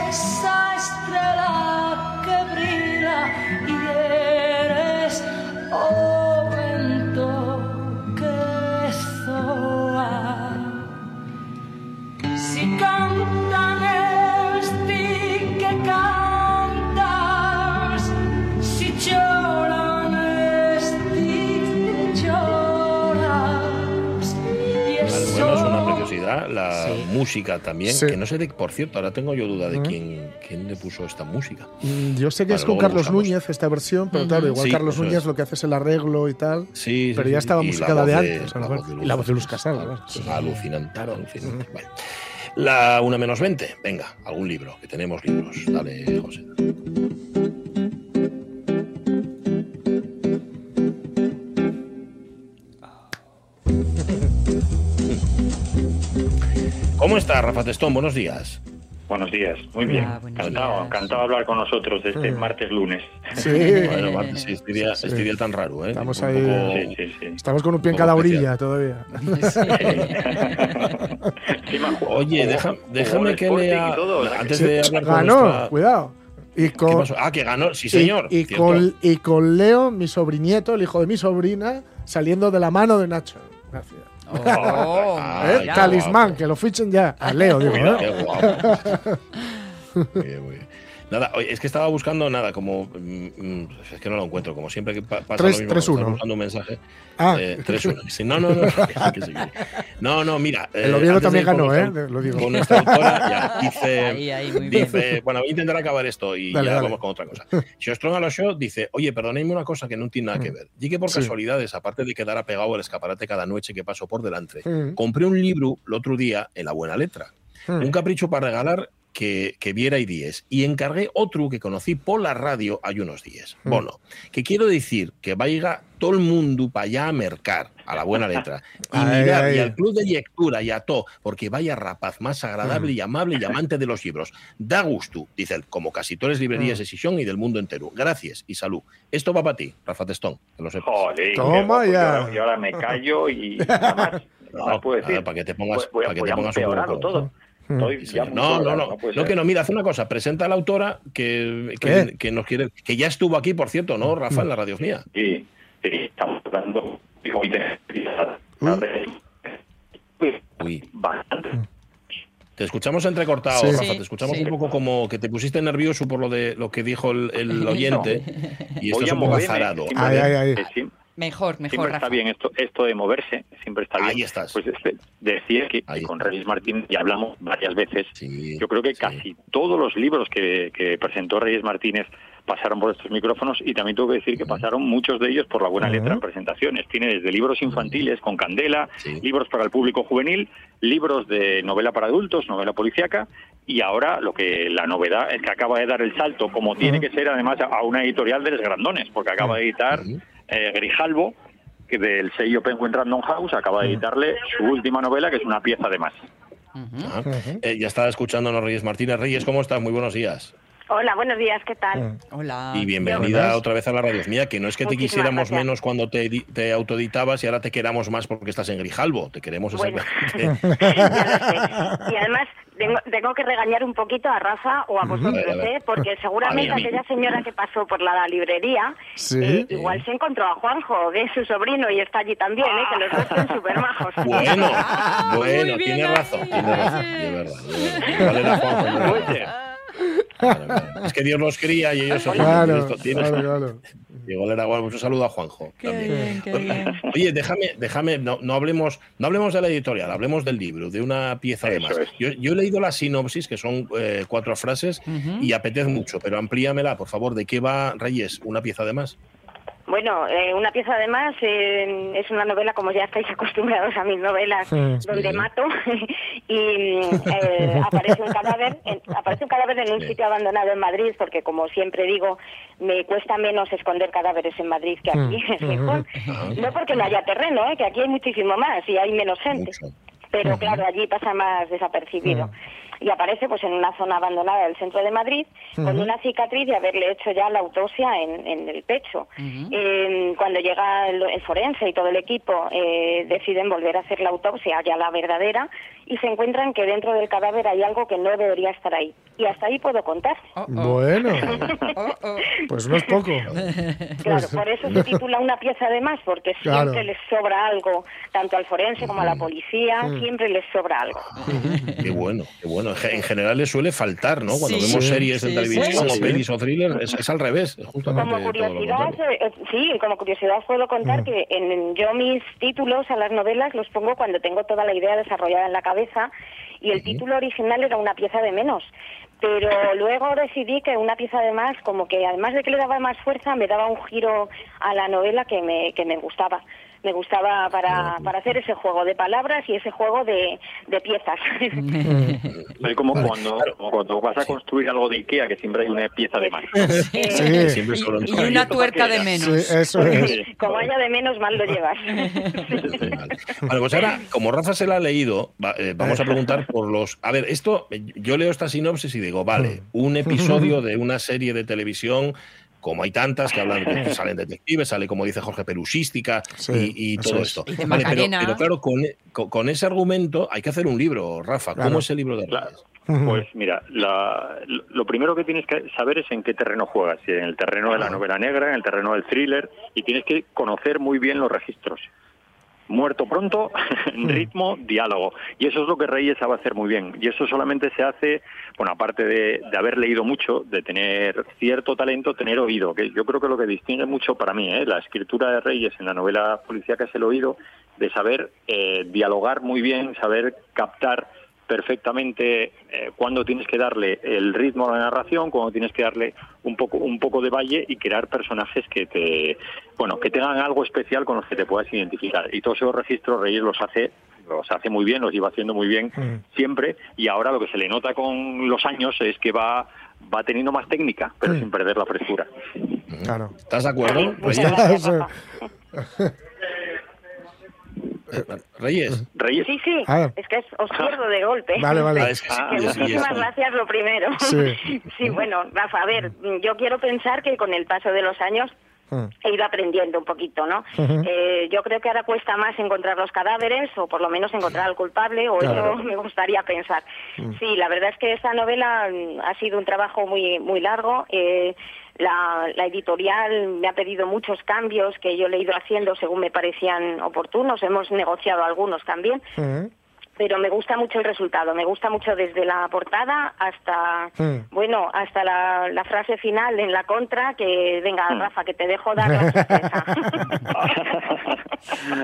eres a estrela que brilla y eres o vento que soa si cantan es ti que cantas si lloran es ti que lloras y Bueno, eso bueno, es una preciosidad. La música también, Sí. que no sé de. Por cierto, ahora tengo yo duda de quién, quién le puso esta música. Mm, Yo sé que es con Carlos buscamos. Núñez esta versión, pero claro, igual Sí, Carlos Núñez es. lo que hace es el arreglo y tal. Sí, Pero sí, ya sí, estaba musicada de antes, la voz de Y la voz de Luz Luz Casal, claro. Alucinante. Claro. alucinante. Vale. La una menos 20. Venga, algún libro, que tenemos libros. Dale, José. ¿Cómo está, Rafa Testón? Buenos días. Buenos días, muy bien. Buenos Encantado, días. encantado de hablar con nosotros este martes lunes. Sí. Bueno, Marta, sí, este día, Sí. este día tan raro, ¿eh? Estamos ahí- poco- Sí, sí, sí. Estamos con un pie en cada especial. orilla todavía. Oye, Jugó- deja- jugó déjame que lea. Antes Sí, de hablar con ganó, nuestra- cuidado. Y ¿Qué con, pasó? Ah, que ganó, sí, señor. Y, con, y con Leo, mi sobrinieto, el hijo de mi sobrina, saliendo de la mano de Nacho. Gracias. Oh, ¿Eh? Talismán, guapo. que lo fichen ya. A Leo, digo, Mira, ¿eh? qué guapo. Muy bien, muy bien. Nada, es que estaba buscando nada, como. mm, mm, es que no lo encuentro, como siempre que pa- pasa Tres- lo mismo. tres, cuando uno. estás buscando un mensaje. Ah. eh, 3-1. Sí, no, no, no. No, no, mira. El eh, Oviedo también ganó, ¿eh? Lo digo. Con nuestra autora, ya, dice. Ahí, ahí, muy bien. Dice, bueno, voy a intentar acabar esto y Dale, ya dale. vamos con otra cosa. Si os a los show, dice, oye, perdonadme una cosa que no tiene nada que ver. Y que por Mm. Sí. casualidades, aparte de quedar apegado al escaparate cada noche que paso por delante, Mm. compré un libro el otro día en la buena letra. Mm. Un capricho para regalar que, que viera y días. Y encargué otro que conocí por la radio hay unos días. Mm. Bueno, que quiero decir que vaya todo el mundo para allá a mercar, a la buena letra, y Ay, mirar ay. y al club de lectura y a todo, porque vaya rapaz más agradable Mm. y amable y amante de los libros. Da gusto, dice él, como casi todas las librerías Mm. de Sisión y del mundo entero. Gracias y salud. Esto va para ti, Rafa Testón, que lo sepas. Joder, Toma ya. Y ahora, y ahora me callo y nada más. No, No, puedo decir. nada, para que te pongas, Voy- voy a- para que voy te a pongas un empeorarlo poco. todo. Mm. Estoy Sí, ya señor. muy No, no, no. No, ser. que no, mira, haz una cosa. Presenta a la autora que, que, que nos quiere, que ya estuvo aquí, por cierto, ¿no, Rafa, en la radio mía? Sí, sí, estamos hablando de- Uy, bastante. te escuchamos entrecortado, Sí. Rafa. Te escuchamos sí. un poco como que te pusiste nervioso por lo de lo que dijo el, el oyente y Voy estás a un poco azarado. Ay, ay, ay. Mejor, mejor, Siempre Rafa. está bien esto, esto de moverse, siempre está bien. Ahí estás. Pues este, decía que, Ahí con. Reyes Martín ya hablamos varias veces. Sí, Yo creo que sí. casi todos los libros que, que presentó Reyes Martínez pasaron por estos micrófonos y también tengo que decir que pasaron muchos de ellos por la buena Ujú. letra en presentaciones. Tiene desde libros infantiles con Candela, Sí. libros para el público juvenil, libros de novela para adultos, novela policíaca y ahora lo que la novedad es que acaba de dar el salto, como tiene que ser además a- una editorial de los grandones, porque acaba de editar. Eh, Grijalbo, que del sello Penguin Random House, acaba de editarle su última novela, que es una pieza de más. Ujú. Ah, eh, ya estaba escuchándonos Reyes Martínez. Reyes, ¿cómo estás? Muy buenos días. Hola, buenos días, ¿qué tal? Hola. Y bienvenida otra vez a la radio mía, que no es que te quisiéramos gracias. menos cuando te, te autoeditabas y ahora te queramos más porque estás en Grijalbo. Te queremos Bueno, exactamente. ya lo sé. Y además tengo, tengo que regañar un poquito a Rafa o a vosotros. ¿eh? porque seguramente aquella señora que pasó por la librería Sí. eh, igual se encontró a Juanjo, que es su sobrino y está allí también, ¿eh? que los dos son súper majos. Bueno, Ah, muy bueno, bien tiene razón, tiene razón, de verdad. de verdad. Igual era Juanjo, Juanjo. Claro, claro. Es que Dios los cría y ellos son. Claro, esto tiene- claro, claro. Pues un saludo a Juanjo. Qué también. bien, qué bien. Oye, déjame, déjame, no, no hablemos, no hablemos de la editorial, hablemos del libro, de una pieza de más. Yo, yo he leído la sinopsis, que son eh, cuatro frases, y apetece mucho, pero amplíamela, por favor. ¿De qué va Reyes? Una pieza de más. Bueno, eh, una pieza además eh, es una novela, como ya estáis acostumbrados a mis novelas, Sí. donde Sí. mato y eh, aparece un cadáver en, aparece un cadáver en un sitio abandonado en Madrid porque como siempre digo me cuesta menos esconder cadáveres en Madrid que aquí Mm, en Gijón no porque no haya terreno ¿eh? que aquí hay muchísimo más y hay menos gente. Pero claro allí pasa más desapercibido y aparece pues en una zona abandonada del centro de Madrid con una cicatriz de haberle hecho ya la autopsia en, en el pecho eh, cuando llega el, el forense y todo el equipo eh, deciden volver a hacer la autopsia, ya la verdadera, y se encuentran que dentro del cadáver hay algo que no debería estar ahí. Y hasta ahí puedo contar. Bueno, pues no es poco. Claro, por eso se titula una pieza de más, porque Claro. siempre les sobra algo, tanto al forense como a la policía, siempre les sobra algo. Qué bueno, qué bueno. En ge- En general le suele faltar, ¿no? Cuando Sí. vemos Sí, series en televisión sí, o sí. pelis o thrillers, es, es al revés, justamente Como todo lo curiosidad, eh, eh, sí, como curiosidad puedo contar que en, yo mis títulos a las novelas los pongo cuando tengo toda la idea desarrollada en la cabeza y el título original era una pieza de menos. Pero luego decidí que una pieza de más, como que además de que le daba más fuerza, me daba un giro a la novela que me, que me gustaba. Me gustaba para, para hacer ese juego de palabras y ese juego de, de piezas. Es como cuando, como cuando vas a construir algo de Ikea, que siempre hay una pieza de más. Sí. Siempre Y una tuerca de menos. Sí, eso es. Como haya de menos, mal lo llevas. Vale, pues ahora, como Rafa se la ha leído, va- eh, vamos a preguntar por los. A ver, esto, yo leo esta sinopsis y digo, vale, un episodio de una serie de televisión. Como hay tantas que hablan, que salen detectives, sale como dice Jorge Perusística Sí, y, todo es. esto. Y de Vale, pero, claro, con, ese argumento hay que hacer un libro, Rafa. Claro. ¿Cómo es el libro de Reyes? Pues mira, la- lo primero que tienes que saber es en qué terreno juegas, si en el terreno de la novela negra, en el terreno del thriller, y tienes que conocer muy bien los registros. Muerto pronto, ritmo, diálogo. Y eso es lo que Reyes sabe hacer muy bien. Y eso solamente se hace, bueno, aparte de, de haber leído mucho, de tener cierto talento, tener oído, que yo creo que lo que distingue mucho para mí, ¿eh? la escritura de Reyes en la novela policíaca es el oído, de saber eh, dialogar muy bien, saber captar perfectamente eh, cuándo tienes que darle el ritmo a la narración, cuándo tienes que darle un poco un poco de valle y crear personajes que te bueno que tengan algo especial con los que te puedas identificar y todos esos registros Reyes los hace los hace muy bien, los iba haciendo muy bien siempre y ahora lo que se le nota con los años es que va va teniendo más técnica, pero sin perder la frescura. Claro. ¿Estás de acuerdo? Pues ya, Reyes. Reyes. Sí, sí, Ah. es que es- os pierdo de golpe. Vale, vale. Ah, es que sí, muchísimas gracias lo primero. Sí. Sí, bueno, Rafa, a ver, yo quiero pensar que con el paso de los años Mm. he ido aprendiendo un poquito, ¿no? Eh, yo creo que ahora cuesta más encontrar los cadáveres o por lo menos encontrar al culpable o Claro. eso me gustaría pensar. Sí, la verdad es que esta novela mm, ha sido un trabajo muy muy largo. eh, la, la editorial me ha pedido muchos cambios que yo le he ido haciendo según me parecían oportunos. Hemos negociado algunos también Mm. pero me gusta mucho el resultado, me gusta mucho desde la portada hasta, Mm. bueno, hasta la, la frase final en la contra, que venga, Mm. Rafa, que te dejo dar la sorpresa.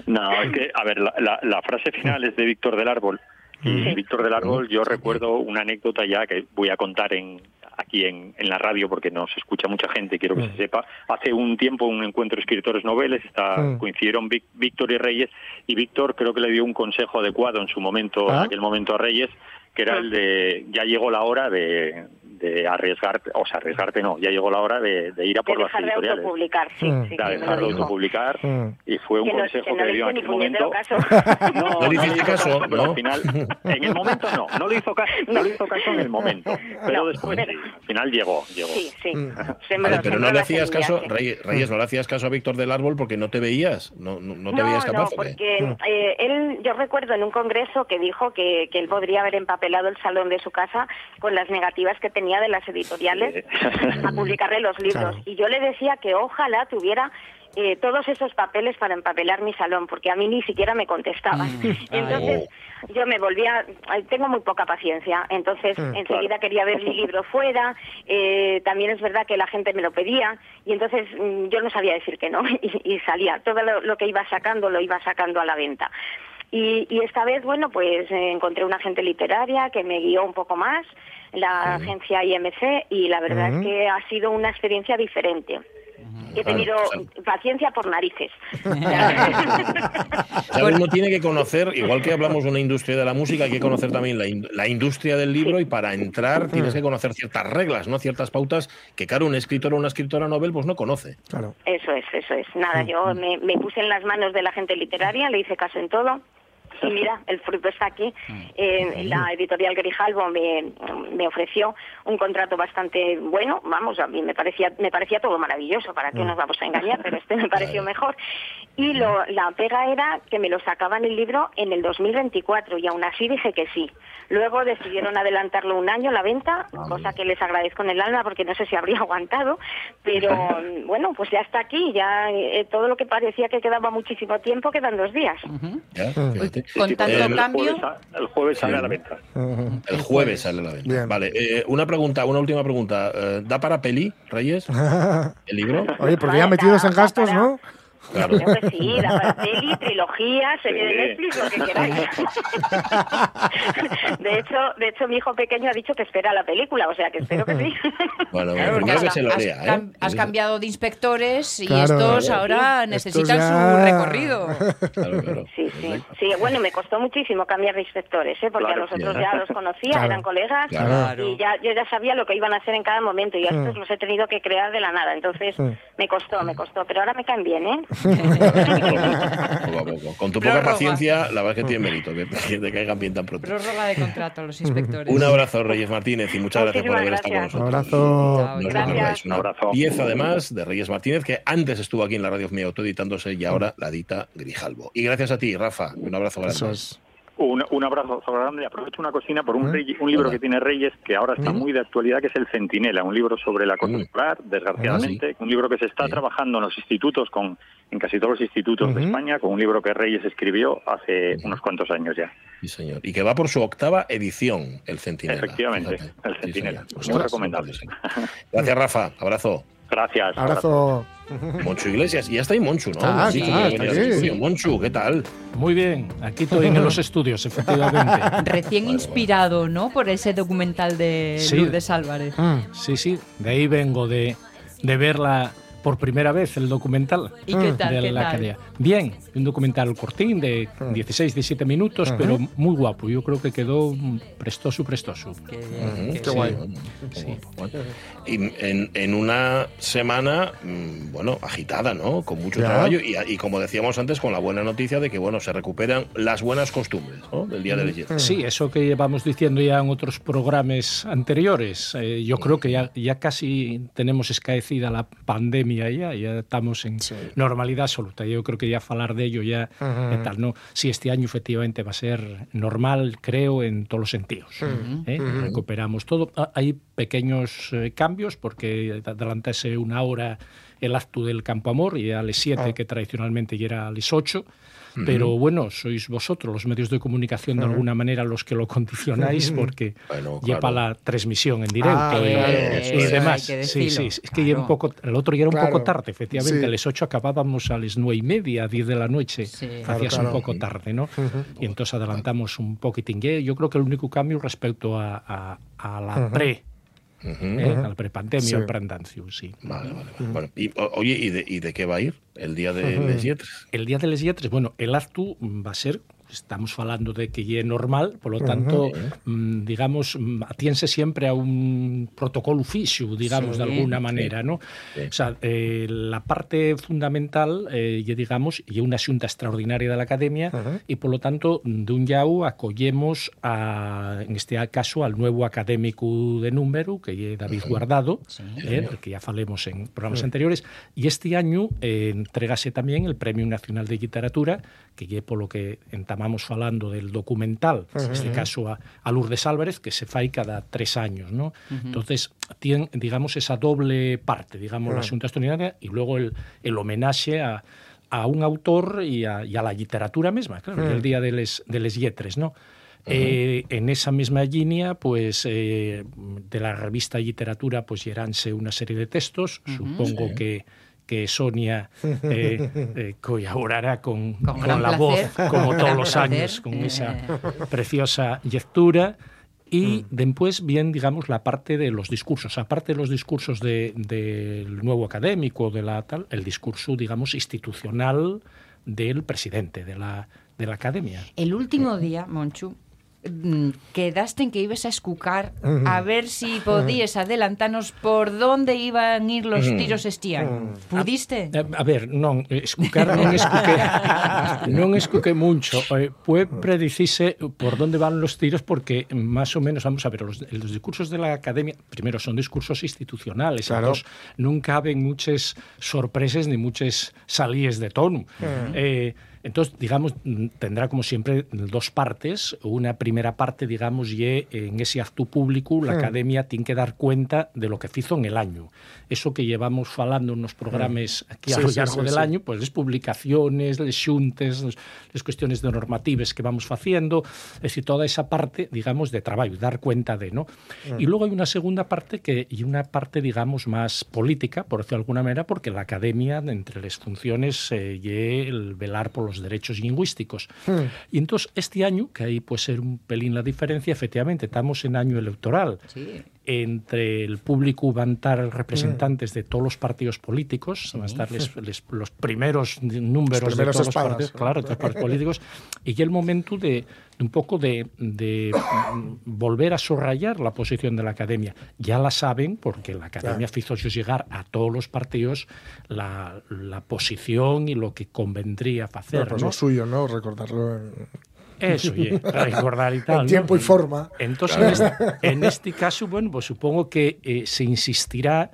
No, es que, a ver, la, la- la frase final es de Víctor del Árbol. Y Víctor del Árbol, yo recuerdo una anécdota ya que voy a contar en aquí en, en la radio porque nos escucha mucha gente, quiero que se sepa. Hace un tiempo un encuentro de escritores noveles, está, Mm. coincidieron Vic- Víctor y Reyes, y Víctor creo que le dio un consejo adecuado en su momento, Ah. en aquel momento a Reyes, que era el de ya llegó la hora de, de arriesgarte, o sea, arriesgarte no, ya llegó la hora de, de ir a de por las dejar de editoriales. autopublicar, sí, Mm. sí, me dejar de autopublicar Mm. y fue un Que no- consejo que que, no le dio en aquel momento. caso. No, No le le hiciste hizo caso, pero ¿no? al final, en el momento no, no le hizo caso, no le hizo caso en el momento, pero No, después pero- sí, al final llegó, llegó. Sí, sí. Mm. Vale, pero no le hacías caso. Reyes, Reyes, no le hacías caso a Víctor del Árbol porque no te veías, no, no, no te no, veías capaz. No, porque eh, él, yo recuerdo en un congreso que dijo que, que él podría haber empapelado el salón de su casa con las negativas que tenía de las editoriales a publicarle los libros. Claro. Y yo le decía que ojalá tuviera eh, todos esos papeles para empapelar mi salón, porque a mí ni siquiera me contestaban. Entonces yo me volvía, tengo muy poca paciencia, entonces Mm, enseguida quería ver mi libro fuera, eh, también es verdad que la gente me lo pedía. Y entonces mm, yo no sabía decir que no. Y, y salía, todo lo, lo que iba sacando lo iba sacando a la venta. Y, y esta vez, bueno, pues eh, encontré una agente literaria que me guió un poco más, la agencia IMC, y la verdad es que ha sido una experiencia diferente. he tenido paciencia por narices. ¿Sabes? Uno tiene que conocer, igual que hablamos de una industria de la música, hay que conocer también la, in- la industria del libro y para entrar tienes que conocer ciertas reglas, ¿no? Ciertas pautas que, claro, un escritor o una escritora novel pues no conoce. Claro. Eso es, eso es. Nada, yo me, me puse en las manos de la gente literaria, le hice caso en todo. Y mira, el fruto está aquí. Eh, la editorial Grijalvo me, me ofreció un contrato bastante bueno. Vamos, a mí me parecía, me parecía todo maravilloso. ¿Para qué nos vamos a engañar? Pero este me pareció mejor. Y lo, la pega era que me lo sacaban el libro en el 2024 y aún así dije que sí. Luego decidieron adelantarlo un año la venta, cosa que les agradezco en el alma porque no sé si habría aguantado. Pero bueno, pues ya está aquí. Ya eh, todo lo que parecía que quedaba muchísimo tiempo quedan dos días. Ya, fíjate. Con tanto El cambio. jueves, a- el jueves sale a la venta. El jueves sale la venta. Bien. Vale, eh, una pregunta, una última pregunta. Eh, ¿Da para peli, Reyes? ¿El libro? Oye, porque ya metidos en gastos, ¿no? Claro. Creo que sí, la peli, trilogía, serie de Sí. Netflix, lo que queráis. de hecho, de hecho mi hijo pequeño ha dicho que espera la película, o sea que espero que sí. Bueno, Claro, porque primero que has, se lo has lea, ¿eh? cam- has cambiado de inspectores y Claro. estos ahora necesitan ya- su recorrido. Claro, claro. Sí, sí, sí. Bueno, me costó muchísimo cambiar de inspectores, ¿eh? porque Claro, a nosotros ya. ya los conocía, Claro. eran colegas Claro. y ya yo ya sabía lo que iban a hacer en cada momento y a estos los he tenido que crear de la nada. Entonces me costó, me costó, pero ahora me caen bien, ¿eh? Poco a poco. Con tu poca paciencia, la verdad es que tiene mérito que, que te caigan bien tan pronto. Prórroga de contrato a los inspectores. Un abrazo, Reyes Martínez, y muchas gracias por haber estado con Un nosotros. abrazo. Chao, No os Gracias. perdáis una Un abrazo. pieza además de Reyes Martínez, que antes estuvo aquí en la radio mía autoeditándose y ahora la edita Grijalvo. Y gracias a ti, Rafa. Un abrazo grande. Un, un abrazo grande. Aprovecho una cocina por un, rey- un libro Hola. que tiene Reyes que ahora está ¿Mm? muy de actualidad, que es El Centinela, un libro sobre la acoso Mm. escolar, desgraciadamente, un libro que se está Sí. trabajando en los institutos, con en casi todos los institutos de. España, con un libro que Reyes escribió hace unos cuantos años ya. Sí, señor. Y que va por su octava edición, El Centinela. Efectivamente, Fíjate. El Centinela. señor. Muy Ostras, recomendable. sí. Gracias, Rafa. Abrazo. Gracias. Abrazo. Monchu Iglesias. Y ya está ahí Monchu, ¿no? Está, Sí, está aquí. Monchu, ¿qué tal? Muy bien, aquí estoy en los estudios, efectivamente. Recién inspirado, ¿no? Por ese documental de Sí. Lourdes Álvarez. Sí, sí, de ahí vengo de, de verla por primera vez, el documental. ¿Y qué tal? de ¿Qué la tal? academia. Bien, un documental cortín de 16, 17 minutos, Ujú. pero muy guapo. Yo creo que quedó mm, prestoso, prestoso. Qué bien, Ujú, qué qué guay. bueno, qué guapo. Bueno, Y en, en una semana, mm, bueno, agitada, ¿no? Con mucho Ya. trabajo y, y como decíamos antes, con la buena noticia de que, bueno, se recuperan las buenas costumbres, ¿no? Del Día de Leyes. Sí, eso que llevamos diciendo ya en otros programas anteriores. Eh, yo creo que ya, ya casi tenemos escaecida la pandemia ya, ya estamos en Sí. normalidad absoluta. Yo creo que ya hablar de ello ya Ujú. eh, tal, no. Sí, este año efectivamente va a ser normal, creo, en todos los sentidos. ¿eh? Recuperamos todo. Ah, Hay pequeños eh, cambios porque adelantase una hora el acto del Campo Amor y a las 7 Ah. que tradicionalmente ya era a las 8. Pero bueno, sois vosotros, los medios de comunicación, de alguna manera los que lo condicionáis, porque Bueno, lleva claro. la transmisión en directo Ah, y, claro, demás. Sí, sí, es que ya un claro. poco, el otro ya era un Claro. poco tarde, efectivamente. Sí. A las 8 acabábamos a las 9 y media, 10 de la noche. Sí. Claro, Hacías claro. un poco tarde, ¿no? Y entonces adelantamos un poquitín. Yo creo que el único cambio respecto a, a- a la pre, Ujú. ¿eh? al prepandemia, Sí. al preandancio, sí. Vale, vale, vale. Bueno, y, oye, ¿y de, ¿y de qué va a ir el Día de Les Lletres? El Día de les Lletres, bueno, el acto va a ser, estamos falando de que ya é normal, por lo tanto, mm, digamos, mm, atiense siempre a un protocolo fixo, digamos, Sí, de alguna sí, manera, ¿no? sí. O sea, eh, la parte fundamental, eh, ya digamos, y una xunta extraordinaria de la Academia, Ujú. y por lo tanto, de un yau acollemos, a, en este caso, al nuevo académico de número, que é David Guardado, eh, del que ya falemos en programas anteriores, y este año eh, entregase también el Premio Nacional de Literatura, que é polo que entamamos falando del documental, en este caso a, a Lourdes Álvarez, que se fai cada tres años, ¿no? Entonces, tiene, digamos, esa doble parte, digamos, la Xunta Extraordinaria y luego el, el homenaxe a, a un autor y a, y a la literatura mesma, claro, el Día de les, de les Lletres, ¿no? Eh, en esa misma línea, pues eh, de la revista Literatura, pues lleránse una serie de textos. Supongo que, que Sonia eh, eh, colaborará con, Con con gran la placer, voz, como con todos gran los placer. años, con Eh. esa preciosa lectura. Y después bien, digamos, la parte de los discursos. Aparte de los discursos de- del nuevo académico, de la tal, el discurso, digamos, institucional del presidente de la, de la academia. El último día, Monchu, mm, quedaste en que ibas a escucar a ver si podías adelantarnos por dónde iban a ir los tiros este año. ¿Pudiste? Eh, A ver, non, escucar non escuqué, non escuqué mucho. Eh, puede predicirse por dónde van los tiros porque más o menos, vamos a ver, los, los discursos de la academia, primero son discursos institucionales, Claro. entonces nunca caben muchas sorpresas ni muchas salidas de tono. Eh, entonces, digamos, tendrá como siempre dos partes. Una primera parte, digamos, y en ese acto público la academia tiene que dar cuenta de lo que hizo en el año. Eso que llevamos falando en los programas aquí a Sí, lo sí, largo sí, del sí. año, pues las publicaciones, las xuntes, las, cuestiones de normativas que vamos haciendo, es decir, toda esa parte, digamos, de trabajo, dar cuenta de, ¿no? Y luego hay una segunda parte que y una parte, digamos, más política, por decirlo de alguna manera, porque la academia, entre las funciones, eh, lle el velar por los derechos lingüísticos. Y entonces, este año, que ahí puede ser un pelín la diferencia, efectivamente, estamos en año electoral Sí. Entre el público van a estar representantes de todos los partidos políticos, van a estar les- les- los primeros números Los primeros de todos espadas, los partidos, ¿no? claro, de todos los partidos políticos, y el momento de, un poco de, de, mm, volver a subrayar la posición de la academia. Ya la saben, porque la academia hizo llegar a todos los partidos la, la posición y lo que convendría hacer. Bueno, pues ¿no? lo suyo, ¿no? Recordarlo en, Eso, oye, recordar y tal. en ¿no? tiempo y forma. Entonces, en, este, en este caso, bueno, pues supongo que eh, se insistirá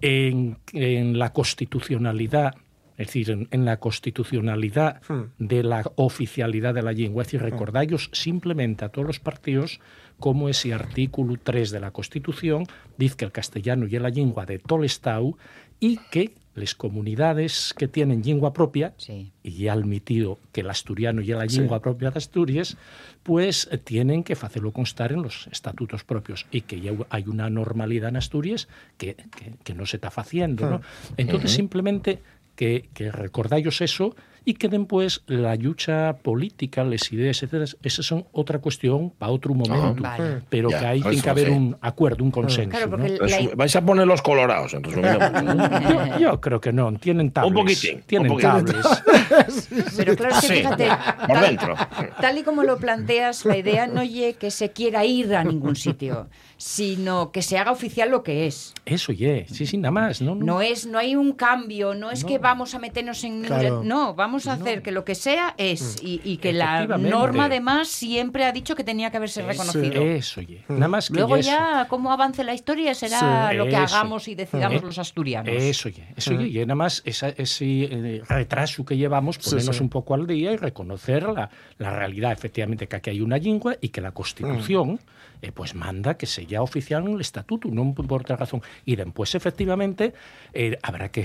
en, en la constitucionalidad, es decir, en, en la constitucionalidad de la oficialidad de la lengua. Es decir, recordáis simplemente a todos los partidos como ese artículo 3 de la Constitución dice que el castellano y la lengua de todo el Estado y que las comunidades que tienen lengua propia Sí. y ha admitido que el asturiano y la lengua propia de Asturias, pues eh, tienen que hacerlo constar en los estatutos propios y que ya hay una normalidad en Asturias que, que- que no se está haciendo. ¿no? Entonces, simplemente que, que recordáis eso y que después la lucha política, las ideas, etcétera, esas son otra cuestión para otro momento. Vale. Pero Ya, que ahí tiene que haber sí. un acuerdo, un consenso. Claro, ¿no? porque la- Resu- Vais a poner los colorados, en yo, yo creo que no, tienen tablets. poquitín, Tienen un tablets. Pero claro, que fíjate, por tal, dentro. tal y como lo planteas, la idea no es que se quiera ir a ningún sitio, sino que se haga oficial lo que es. Eso, ye, sí, sí, nada más. No, no. No es, no hay un cambio, no es que vamos a meternos en Claro. no, vamos a hacer que lo que sea es y, y que la norma además siempre ha dicho que tenía que haberse reconocido. Eso, ye. Nada más que Luego ya cómo avance la historia será Sí. lo que Eso. hagamos y decidamos Eh, los asturianos. Eso, ye, eso ye, y nada más esa- ese eh, retraso que llevamos, ponernos sí. un poco al día y reconocer la, la realidad, efectivamente, que aquí hay una lengua y que la Constitución eh, pues manda que sea oficial en el estatuto, no por otra razón. Y después, efectivamente, eh, habrá que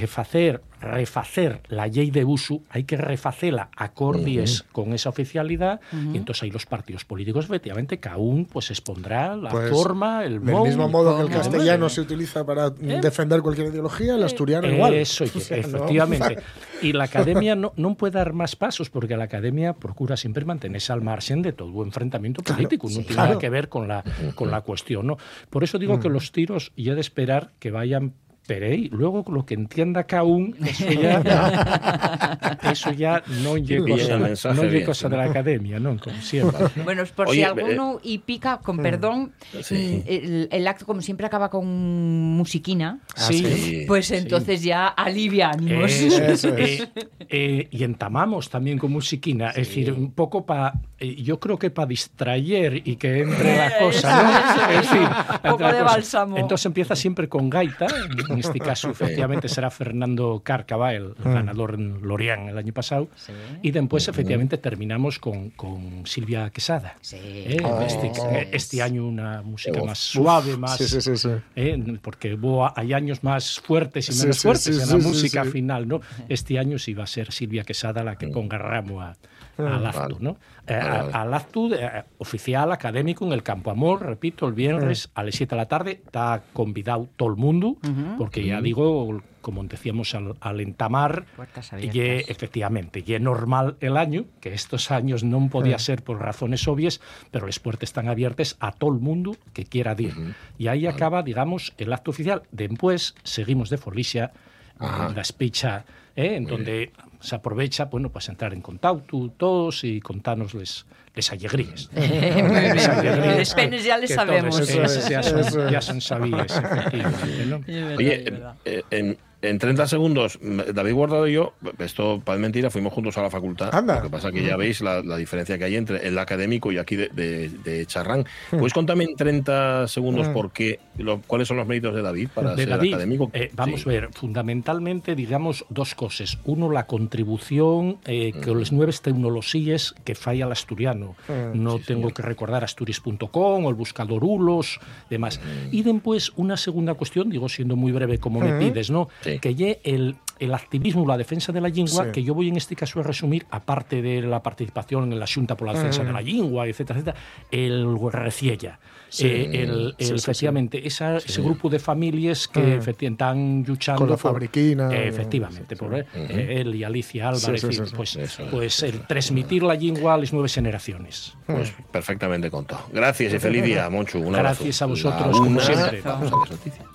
refacer la ley de uso, hay que refacerla acordies con esa oficialidad, y entonces ahí los partidos políticos, efectivamente, cada uno pues expondrá la Pues, forma, el Del mismo modo que el castellano ¿eh? se utiliza para defender cualquier ideología, el asturiano igual. Eso, O sea, ¿no? efectivamente. Y la academia no, no puede dar más pasos porque la academia procura siempre mantenerse al margen de todo enfrentamiento político. no tiene claro. nada que ver con la, con la cuestión. ¿no? Por eso digo que los tiros y he de esperar que vayan Perey, luego lo que entienda cada uno, eso ya, eso ya no llega cosa, no bien. cosa de la academia, ¿no? Como siempre. ¿no? Bueno, es por Oye, si eh, alguno y pica, con perdón, Sí. mm, el, el acto como siempre acaba con musiquina, Sí. sí. pues entonces ya alivia ánimos. Eso, Eso es. eh, eh, y entamamos también con musiquina, es decir, un poco para, yo creo que para distraer y que entre la cosa, ¿no? Es decir, Un poco de cosa. bálsamo. Entonces empieza siempre con gaita, en este caso efectivamente será Fernando Cárcava, el ganador en Lorient el año pasado, y después efectivamente terminamos con, con Silvia Quesada. Sí. Eh, Oh. este, este año una música más suave, más... Sí, sí, sí, sí. ¿eh? porque hay años más fuertes y Sí, menos sí, fuertes sí, en sí, la sí, música sí. final, ¿no? Este año sí va a ser Silvia Quesada la que ponga ramo a, al acto, Vale. ¿no? Eh, a- Vale, vale. al acto eh, oficial académico en el Campo Amor, repito, el viernes a las 7 de la tarde, está convidado todo el mundo, porque ya digo, como decíamos al, al entamar, y efectivamente, y é normal el año, que estos años non podía Mm. ser por razones obvias, pero las puertas están abiertas a todo el mundo que quiera ir. Y ahí acaba, digamos, el acto oficial. Después seguimos de Forlixia, Ajá. la specha, ¿eh? en donde se aprovecha, bueno, pues entrar en contacto todos y contarnos les, les alegrías. Muy bien, Les muy bien. alegrías penes ya les todos sabemos. ya, son, es. ya son ¿no? Oye, eh, en, en 30 segundos, David Guardado y yo, esto para mentira, fuimos juntos a la facultad. Anda. Lo que pasa que ya veis la, la diferencia que hay entre el académico y aquí de, de, de Charrán. Hmm. ¿Puedes contarme en 30 segundos por qué, lo- cuáles son los méritos de David para de ser David, académico? eh, vamos Sí. a ver, fundamentalmente, digamos, dos cosas. Uno, la contribución eh, que las nuevas tecnologías que falla el asturiano. Mm, no tengo que recordar asturias.com o el buscador ULOS, demás. Y después, una segunda cuestión, digo siendo muy breve como me Mm. pides, ¿no? Sí. Que lle el, el activismo, la defensa de la lengua, Sí. que yo voy en este caso a resumir, aparte de la participación en la Xunta por la defensa Mm. de la lengua, etcétera, etcétera, el Reciella. Sí. Eh, el, Sí, sí, el- sí. efectivamente, esa- ese grupo de familias que Mm. efectivamente están luchando Con la por- fabriquina, Eh, efectivamente, sí, por sí. eh, él y Alicia Álvarez, Sí, sí, y, sí, sí. pues, Eso pues el transmitir la lengua a las nuevas generaciones. Pues perfectamente contado. Gracias y feliz día, Monchu. Un abrazo. Gracias a vosotros, La como una, siempre. Vamos a las noticias.